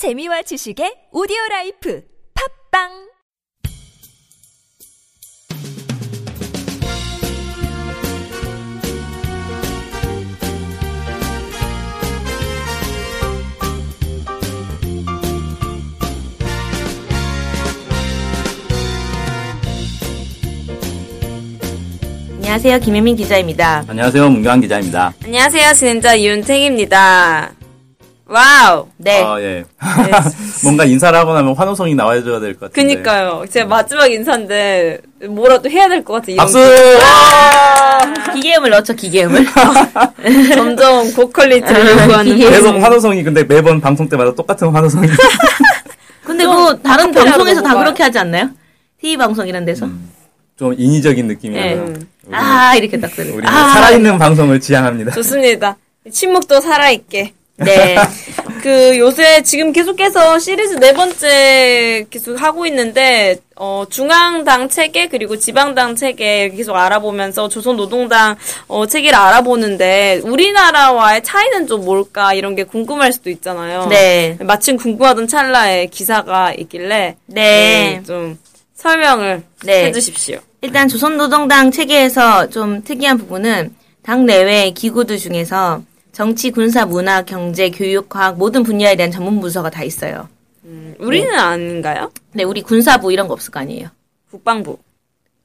재미와 지식의 오디오 라이프 팝빵 안녕하세요. 김혜민 기자입니다. 안녕하세요. 문경환 기자입니다. 안녕하세요. 진행자 윤택입니다. 와우. 네. 아, 예. 뭔가 인사를 하고 나면 환호성이 나와줘야 될 것 같은데. 그니까요. 제가 마지막 인사인데 뭐라도 해야 될 것 같아. 박수! 기계음을 넣죠, 기계음을. 점점 고퀄리티를 요구하는. 기계- 계속 환호성이 근데 매번 방송 때마다 똑같은 환호성이. 근데 뭐 다른 방송에서 다. 그렇게 하지 않나요? TV 방송 이런 데서. 좀 인위적인 느낌이라서. 네. 우리- 아, 이렇게 딱 들어요. 우리는 아, 살아있는 방송을 지향합니다. 좋습니다. 침묵도 살아있게. 네. 그 요새 지금 계속해서 시리즈 네 번째 계속 하고 있는데 어 중앙당 체계 그리고 지방당 체계 계속 알아보면서 조선노동당 어 체계를 알아보는데 우리나라와의 차이는 좀 뭘까 이런 게 궁금할 수도 있잖아요. 네. 마침 궁금하던 찰나에 기사가 있길래 네. 좀 설명을 네. 해주십시오. 일단 조선노동당 체계에서 좀 특이한 부분은 당 내외 기구들 중에서 정치, 군사, 문화, 경제, 교육, 과학 모든 분야에 대한 전문 부서가 다 있어요. 우리는 아닌가요? 근데 우리 군사부 이런 거 없을 거 아니에요. 국방부.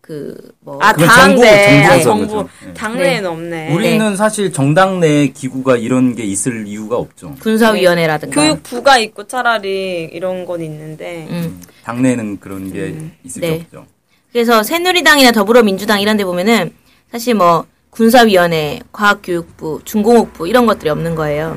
그 뭐. 아 그건 당내. 정부, 아, 정부에서 정부. 그렇죠. 네. 당내에는 없네. 우리는 사실 정당 내 기구가 이런 게 있을 이유가 없죠. 군사위원회라든가. 교육부가 있고 차라리 이런 건 있는데 음. 당내는 그런 게 있을 네. 게 없죠. 그래서 새누리당이나 더불어민주당 이런 데 보면은 사실 뭐 군사위원회, 과학교육부, 중공업부 이런 것들이 없는 거예요.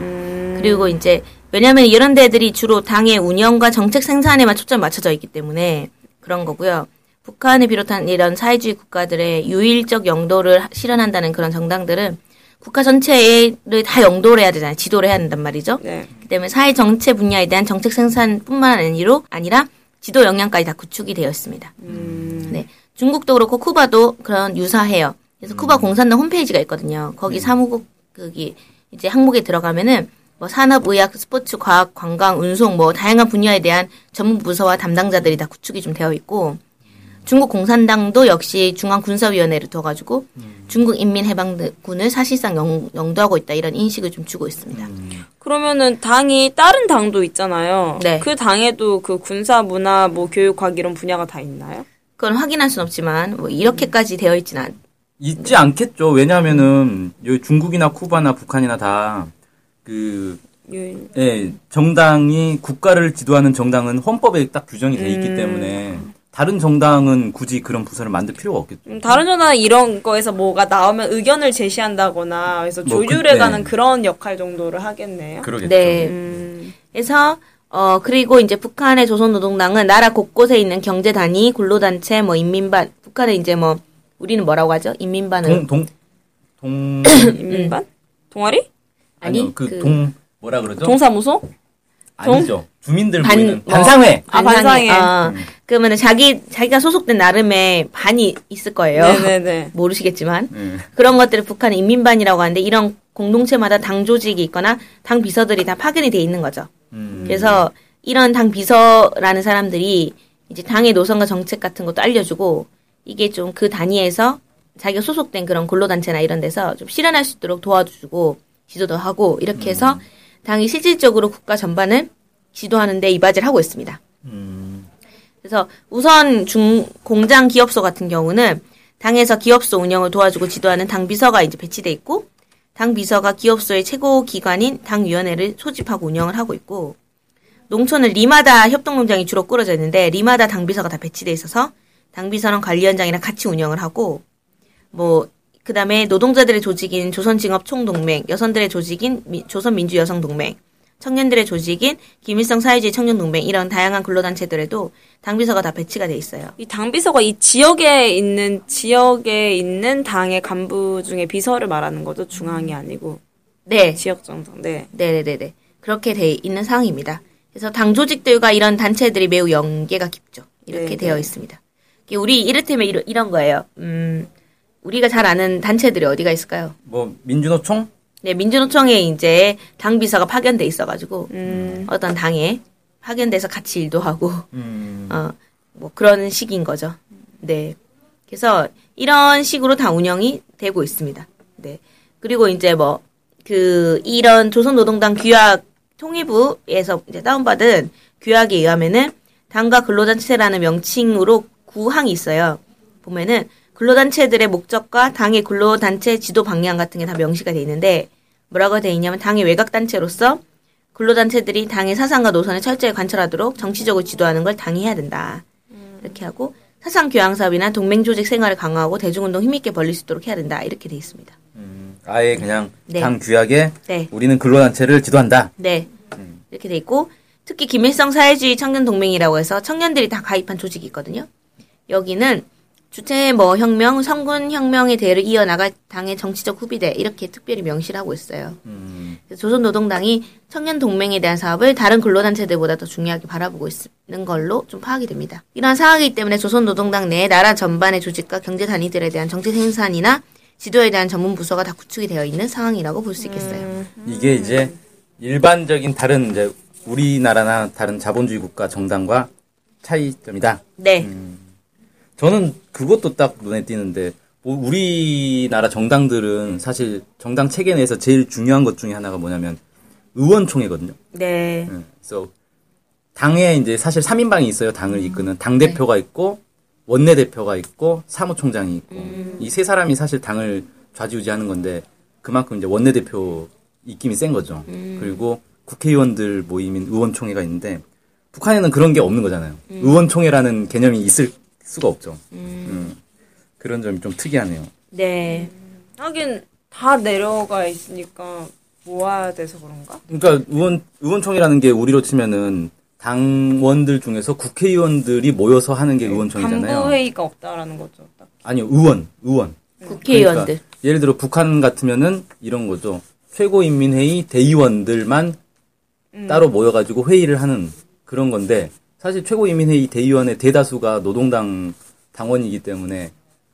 그리고 이제 왜냐하면 이런 데들이 주로 당의 운영과 정책 생산에만 초점 맞춰져 있기 때문에 그런 거고요. 북한을 비롯한 이런 사회주의 국가들의 유일적 영도를 실현한다는 그런 정당들은 국가 전체를 다 영도를 해야 되잖아요. 지도를 해야 된단 말이죠. 네. 그 때문에 사회 정체 분야에 대한 정책 생산뿐만 아니로 아니라 지도 역량까지 다 구축이 되어 있습니다. 네. 중국도 그렇고 쿠바도 그런 유사해요. 그래서 쿠바 공산당 홈페이지가 있거든요. 거기 사무국 거기 이제 항목에 들어가면은 뭐 산업, 의학, 스포츠, 과학, 관광, 운송 뭐 다양한 분야에 대한 전문 부서와 담당자들이 다 구축이 좀 되어 있고 중국 공산당도 역시 중앙 군사위원회를 둬가지고 중국 인민해방군을 사실상 영, 영도하고 있다 이런 인식을 좀 주고 있습니다. 그러면은 당이 다른 당도 있잖아요. 네. 그 당에도 그 군사, 문화, 뭐 교육, 과학 이런 분야가 다 있나요? 그건 확인할 수는 없지만 뭐 이렇게까지 되어 있지는 않. 있지 않겠죠. 왜냐하면은 여기 중국이나 쿠바나 북한이나 다그 유- 예, 정당이 국가를 지도하는 정당은 헌법에 딱 규정이 돼 음. 있기 때문에 다른 정당은 굳이 그런 부서를 만들 필요가 없겠죠. 음, 다른 전화 이런 거에서 뭐가 나오면 의견을 제시한다거나 그래서 뭐 그- 조율해가는 네. 그런 역할 정도를 하겠네요. 그러겠죠. 네. 음, 그래서 어 그리고 이제 북한의 조선노동당은 나라 곳곳에 있는 경제 단위, 근로단체, 뭐 인민반, 북한에 이제 뭐 우리는 뭐라고 하죠? 인민반은 동, 동, 동, 인민반? 동아리? 아니 아니요, 그, 동, 뭐라 그러죠? 동사무소? 아니죠. 주민들 반- 모이는 뭐- 반상회. 아, 반상회. 어, 그러면은 자기 자기가 소속된 나름의 반이 있을 거예요. 네네네. 모르시겠지만 예. 그런 것들을 북한은 인민반이라고 하는데 이런 공동체마다 당 조직이 있거나 당 비서들이 다 파견이 돼 있는 거죠. 음. 그래서 이런 당 비서라는 사람들이 이제 당의 노선과 정책 같은 것도 알려주고 이게 좀 그 단위에서 자기가 소속된 그런 근로단체나 이런 데서 좀 실현할 수 있도록 도와주고 지도도 하고 이렇게 해서 당이 실질적으로 국가 전반을 지도하는데 이바지를 하고 있습니다. 음. 그래서 우선 중 공장 기업소 같은 경우는 당에서 기업소 운영을 도와주고 지도하는 당 비서가 이제 배치돼 있고 당 비서가 기업소의 최고 기관인 당 위원회를 소집하고 운영을 하고 있고 농촌은 리마다 협동농장이 주로 꾸려져 있는데 리마다 당 비서가 다 배치돼 있어서 당 비서랑 관리위원장이랑 같이 운영을 하고 뭐 그다음에 노동자들의 조직인 조선직업총동맹, 여성들의 조직인 미- 조선민주여성동맹, 청년들의 조직인 김일성 사회주의 청년동맹 이런 다양한 근로단체들에도 당비서가 다 배치가 돼 있어요. 이 당 비서가 이 지역에 있는 지역에 있는 당의 간부 중에 비서를 말하는 거죠. 중앙이 아니고 네, 지역 정당. 네. 네 네네네 그렇게 돼 있는 상황입니다. 그래서 당 조직들과 이런 단체들이 매우 연계가 깊죠. 이렇게 네, 되어 네. 있습니다. 우리 이를테면 이런, 이런 거예요. 음, 우리가 잘 아는 단체들이 어디가 있을까요? 뭐 민주노총? 네, 민주노총에 이제 당 비서가 파견돼 있어가지고 음. 어떤 당에 파견돼서 같이 일도 하고 음. 어, 뭐 그런 식인 거죠. 네. 그래서 이런 식으로 다 운영이 되고 있습니다. 네. 그리고 이제 뭐 그 이런 조선노동당 규약 통일부에서 이제 다운받은 규약에 의하면은 당과 근로단체라는 명칭으로 구항이 있어요. 보면은 근로단체들의 목적과 당의 근로단체 지도 방향 같은 게 다 명시가 돼 있는데 뭐라고 돼 있냐면 당의 외곽단체로서 근로단체들이 당의 사상과 노선을 철저히 관철하도록 정치적으로 지도하는 걸 당이 해야 된다. 이렇게 하고 사상 교양 사업이나 동맹 조직 생활을 강화하고 대중운동 힘있게 벌릴 수 있도록 해야 된다. 이렇게 돼 있습니다. 아예 그냥 네. 당 규약에 네. 우리는 근로단체를 지도한다. 네. 이렇게 돼 있고 특히 김일성 사회주의 청년 동맹이라고 해서 청년들이 다 가입한 조직이 있거든요. 여기는 주체 뭐 혁명, 성군 혁명의 대를 이어나갈 당의 정치적 후비대 이렇게 특별히 명시를 하고 있어요. 음. 조선노동당이 청년 동맹에 대한 사업을 다른 근로단체들보다 더 중요하게 바라보고 있는 걸로 좀 파악이 됩니다. 이러한 상황이기 때문에 조선노동당 내 나라 전반의 조직과 경제 단위들에 대한 정치 생산이나 지도에 대한 전문 부서가 다 구축이 되어 있는 상황이라고 볼 수 있겠어요. 이게 이제 일반적인 다른 이제 우리나라나 다른 자본주의 국가 정당과 차이점이다. 네. 음. 저는 그것도 딱 눈에 띄는데 뭐 우리나라 정당들은 사실 정당 체계 내에서 제일 중요한 것 중에 하나가 뭐냐면 의원총회거든요. 네. 예. 그래서 당에 이제 사실 3인방이 있어요. 당을 이끄는 당 대표가 있고 원내 대표가 있고 사무총장이 있고 이세 사람이 사실 당을 좌지우지하는 건데 그만큼 이제 원내 대표 입김이 센 거죠. 그리고 국회의원들 모임인 의원총회가 있는데 북한에는 그런 게 없는 거잖아요. 의원총회라는 개념이 있을 수가 없죠. 음. 그런 점이 좀 특이하네요. 네. 하긴 다 내려가 있으니까 모아야 돼서 그런가? 그러니까 의원 의원총회라는 게 우리로 치면은 당원들 중에서 국회의원들이 모여서 하는 게 의원총회잖아요. 당부 회의가 없다라는 거죠. 딱. 아니요, 의원, 의원. 국회의원들. 그러니까 예를 들어 북한 같으면은 이런 거죠. 최고인민회의 대의원들만 따로 모여가지고 회의를 하는 그런 건데 사실 최고인민회의 대의원의 대다수가 노동당 당원이기 때문에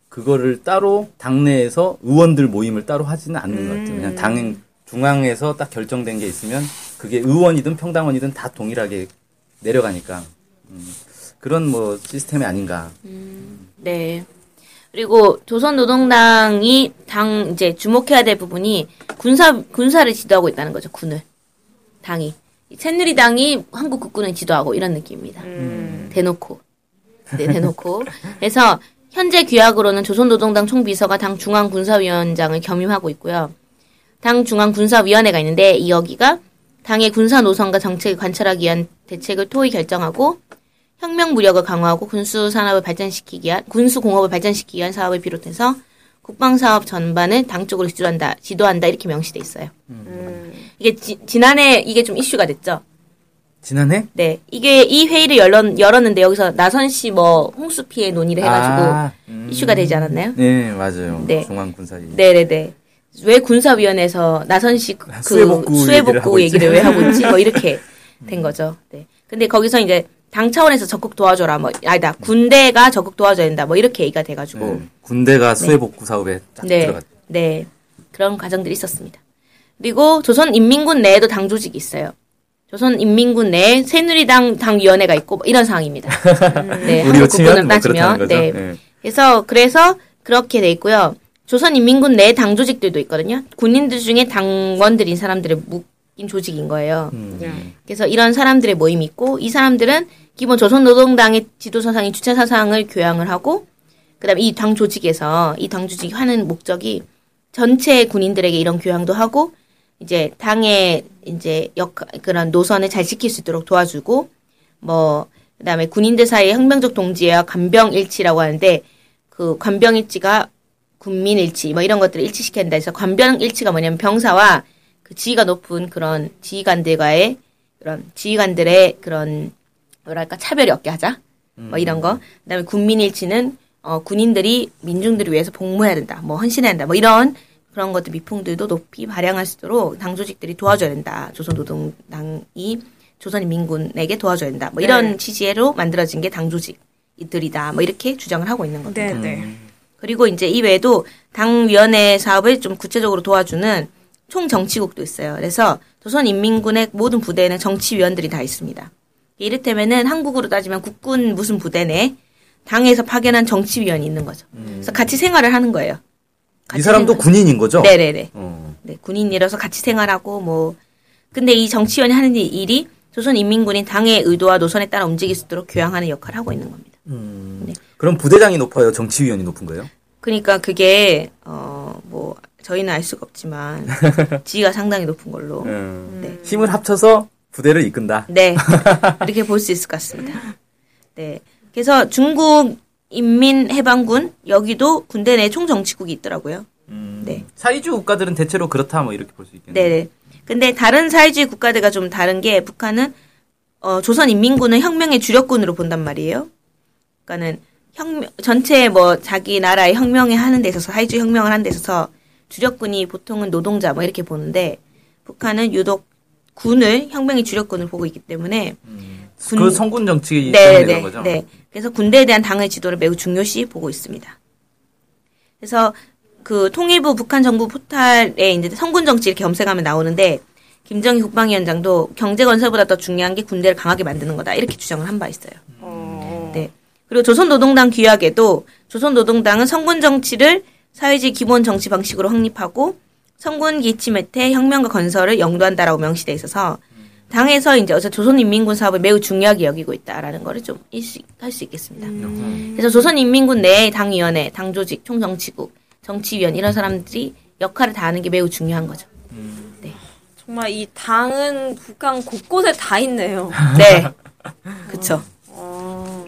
그거를 따로 당내에서 의원들 모임을 따로 하지는 않는 것 같아요. 그냥 당 중앙에서 딱 결정된 게 있으면 그게 의원이든 평당원이든 다 동일하게 내려가니까 음, 그런 뭐 시스템이 아닌가. 네. 그리고 조선노동당이 당 이제 주목해야 될 부분이 군사 군사를 지도하고 있다는 거죠. 군을 당이 이 새누리당이 한국 국군을 지도하고 이런 느낌입니다. 대놓고 네 대놓고 그래서 현재 규약으로는 조선노동당 총비서가 당 중앙군사위원장을 겸임하고 있고요. 당 중앙군사위원회가 있는데 이 여기가 당의 군사 노선과 정책을 관찰하기 위한 대책을 토의 결정하고 혁명 무력을 강화하고 군수 산업을 발전시키기 위한 군수 공업을 발전시키기 위한 사업을 비롯해서 국방 사업 전반을 당 쪽으로 지도한다, 지도한다 이렇게 명시돼 있어요. 이게 지, 지난해 이게 좀 이슈가 됐죠. 지난해? 네, 이게 이 회의를 열었, 열었는데 여기서 나선 씨 뭐 홍수 피해 논의를 해가지고 아, 음. 이슈가 되지 않았나요? 네, 맞아요. 네. 중앙군사위. 네네네. 왜 군사위원회에서 나선 씨그 수해복구 얘기를 수해복구 얘기를 왜 있지? 하고 있지? 뭐 이렇게 된 거죠. 네. 근데 거기서 이제 당 차원에서 적극 도와줘라. 뭐 아니다. 군대가 적극 도와줘야 된다. 뭐 이렇게 얘기가 돼가지고 네, 군대가 수해복구 사업에 딱 네, 들어갔죠. 네 그런 과정들이 있었습니다. 그리고 조선인민군 내에도 당 조직이 있어요. 조선인민군 내에 새누리당 당위원회가 있고 뭐 이런 상황입니다. 네, 우리로 치면 뭐 그렇다는 거죠. 네. 네. 그래서 그래서 그렇게 돼 있고요. 조선인민군 내 당 조직들도 있거든요. 군인들 중에 당원들인 사람들의 묶인 조직인 거예요. 음. 그래서 이런 사람들의 모임이 있고 이 사람들은 기본 조선노동당의 지도 사상이 주체 사상을 교양을 하고 그다음에 이당 조직에서 이 당 조직이 하는 목적이 전체 군인들에게 이런 교양도 하고 이제 당의 이제 역 그런 노선을 잘 지킬 수 있도록 도와주고 뭐 그다음에 군인들 사이의 혁명적 동지와 관병 일치라고 하는데 그 관병 일치가 군민 일치 뭐 이런 것들을 일치시켜야 된다 해서 관병 일치가 뭐냐면 병사와 그 지위가 높은 그런 지휘관들과의 그런 지휘관들의 그런 뭐랄까 차별이 없게 하자. 뭐 이런 거. 그다음에 군민 일치는 어 군인들이 민중들을 위해서 복무해야 된다. 뭐 헌신해야 된다. 뭐 이런 그런 것들 미풍들도 높이 발양할 수 있도록 당 조직들이 도와줘야 된다 조선노동당이 조선인민군에게 도와줘야 된다 뭐 이런 취지로 만들어진 게 당 조직들이다 뭐 이렇게 주장을 하고 있는 겁니다. 네, 네. 그리고 이제 이 외에도 당 위원회 사업을 좀 구체적으로 도와주는 총정치국도 있어요. 그래서 조선인민군의 모든 부대에는 정치위원들이 다 있습니다. 이를테면은 한국으로 따지면 국군 무슨 부대네 당에서 파견한 정치위원이 있는 거죠. 그래서 같이 생활을 하는 거예요. 이 사람도 군인인 거죠? 네네네. 어. 네, 군인이라서 같이 생활하고 뭐 근데 이 정치위원이 하는 일이 조선인민군이 당의 의도와 노선에 따라 움직일 수 있도록 교양하는 역할을 하고 있는 겁니다. 그럼 부대장이 높아요? 정치위원이 높은 거예요? 그러니까 그게 어 뭐 저희는 알 수가 없지만 지위가 상당히 높은 걸로 음. 네. 힘을 합쳐서 부대를 이끈다. 네 이렇게 볼 수 있을 것 같습니다. 네 그래서 중국 인민해방군 여기도 군대 내 총정치국이 있더라고요. 네. 사이주 국가들은 대체로 그렇다 뭐 이렇게 볼 수 있겠네요. 네네. 근데 다른 사회주의 국가들과 좀 다른 게 북한은 어, 조선인민군은 혁명의 주력군으로 본단 말이에요. 그러니까는 혁명 전체 뭐 자기 나라의 혁명에 하는 데 있어서 사회주의 혁명을 하는 데 있어서 주력군이 보통은 노동자 뭐 이렇게 보는데 북한은 유독 군을 혁명의 주력군을 보고 있기 때문에 군- 그 성군 정치 네, 네, 거죠? 네. 그래서 군대에 대한 당의 지도를 매우 중요시 보고 있습니다. 그래서 그 통일부 북한 정부 포탈에 이제 성군 정치 이렇게 검색하면 나오는데 김정희 국방위원장도 경제 건설보다 더 중요한 게 군대를 강하게 만드는 거다 이렇게 주장을 한 바 있어요. 네. 그리고 조선노동당 규약에도 조선노동당은 성군 정치를 사회주의 기본 정치 방식으로 확립하고 성군 기침 혜태 혁명과 건설을 영도한다라고 명시돼 있어서 당에서 이제 어제 조선인민군 사업을 매우 중요하게 여기고 있다라는 거를 좀 인식할 수 있겠습니다. 그래서 조선인민군 내의 당위원회, 당조직, 총정치국, 정치위원 이런 사람들이 역할을 다하는 게 매우 중요한 거죠. 정말 이 당은 북한 곳곳에 다 있네요. 네, 그렇죠. 어,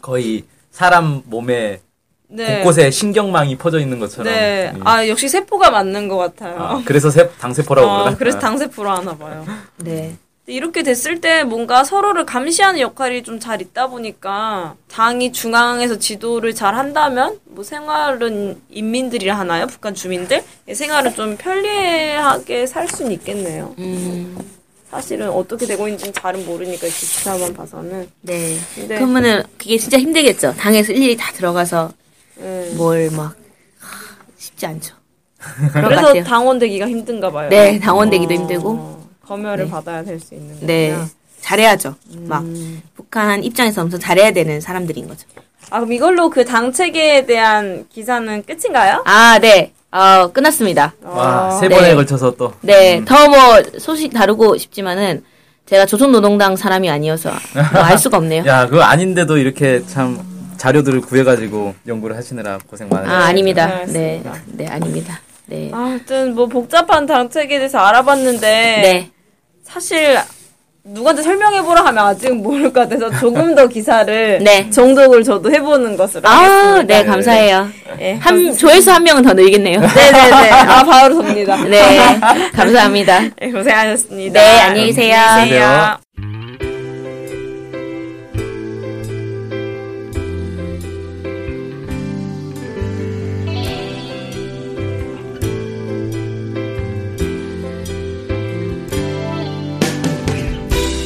거의 사람 몸에 네. 곳곳에 신경망이 퍼져 있는 것처럼. 네. 음. 아, 역시 세포가 맞는 것 같아요. 아, 그래서 세, 당세포라고 어, 그러나? 그래서 당세포로 하나 봐요. 네, 이렇게 됐을 때 뭔가 서로를 감시하는 역할이 좀 잘 있다 보니까 당이 중앙에서 지도를 잘 한다면 뭐 생활은 인민들이라 하나요? 북한 주민들? 예, 생활은 좀 편리하게 살 수는 있겠네요. 음, 사실은 어떻게 되고 있는지는 잘은 모르니까 이렇게 기사만 봐서는. 네. 근데 그러면은 그게 진짜 힘들겠죠. 당에서 일일이 다 들어가서 예. 뭘막 쉽지 않죠. 그래서. 당원 되기가 힘든가 봐요. 네, 당원 되기도 어, 힘들고. 검열을 네. 받아야 될 수 있는 네, 거구나. 잘해야죠. 막 북한 입장에서 엄청 잘해야 되는 사람들인 거죠. 아 그럼 이걸로 그 당 체계에 대한 기사는 끝인가요? 아, 네. 어, 끝났습니다. 와, 어. 세 네. 번에 걸쳐서 또. 네, 더뭐 소식 다루고 싶지만은 제가 조선노동당 사람이 아니어서 뭐 알 수가 없네요. 야, 그거 아닌데도 이렇게 참 자료들을 구해가지고 연구를 하시느라 고생 많으셨어요. 아, 아닙니다. 네. 네, 아닙니다. 네. 아무튼 뭐 복잡한 당 체계에 대해서 알아봤는데 네. 사실 누구한테 설명해보라 하면 아직은 모를 것 같아서 조금 더 기사를 네. 정독을 저도 해보는 것으로 아, 하겠습니다. 네, 감사해요. 네, 한, 조회수 한 명은 더 늘겠네요. 네네네. 아 바로 섭니다. 네, 감사합니다. 네, 고생하셨습니다. 네, 안녕히 계세요. 안녕히. 계세요.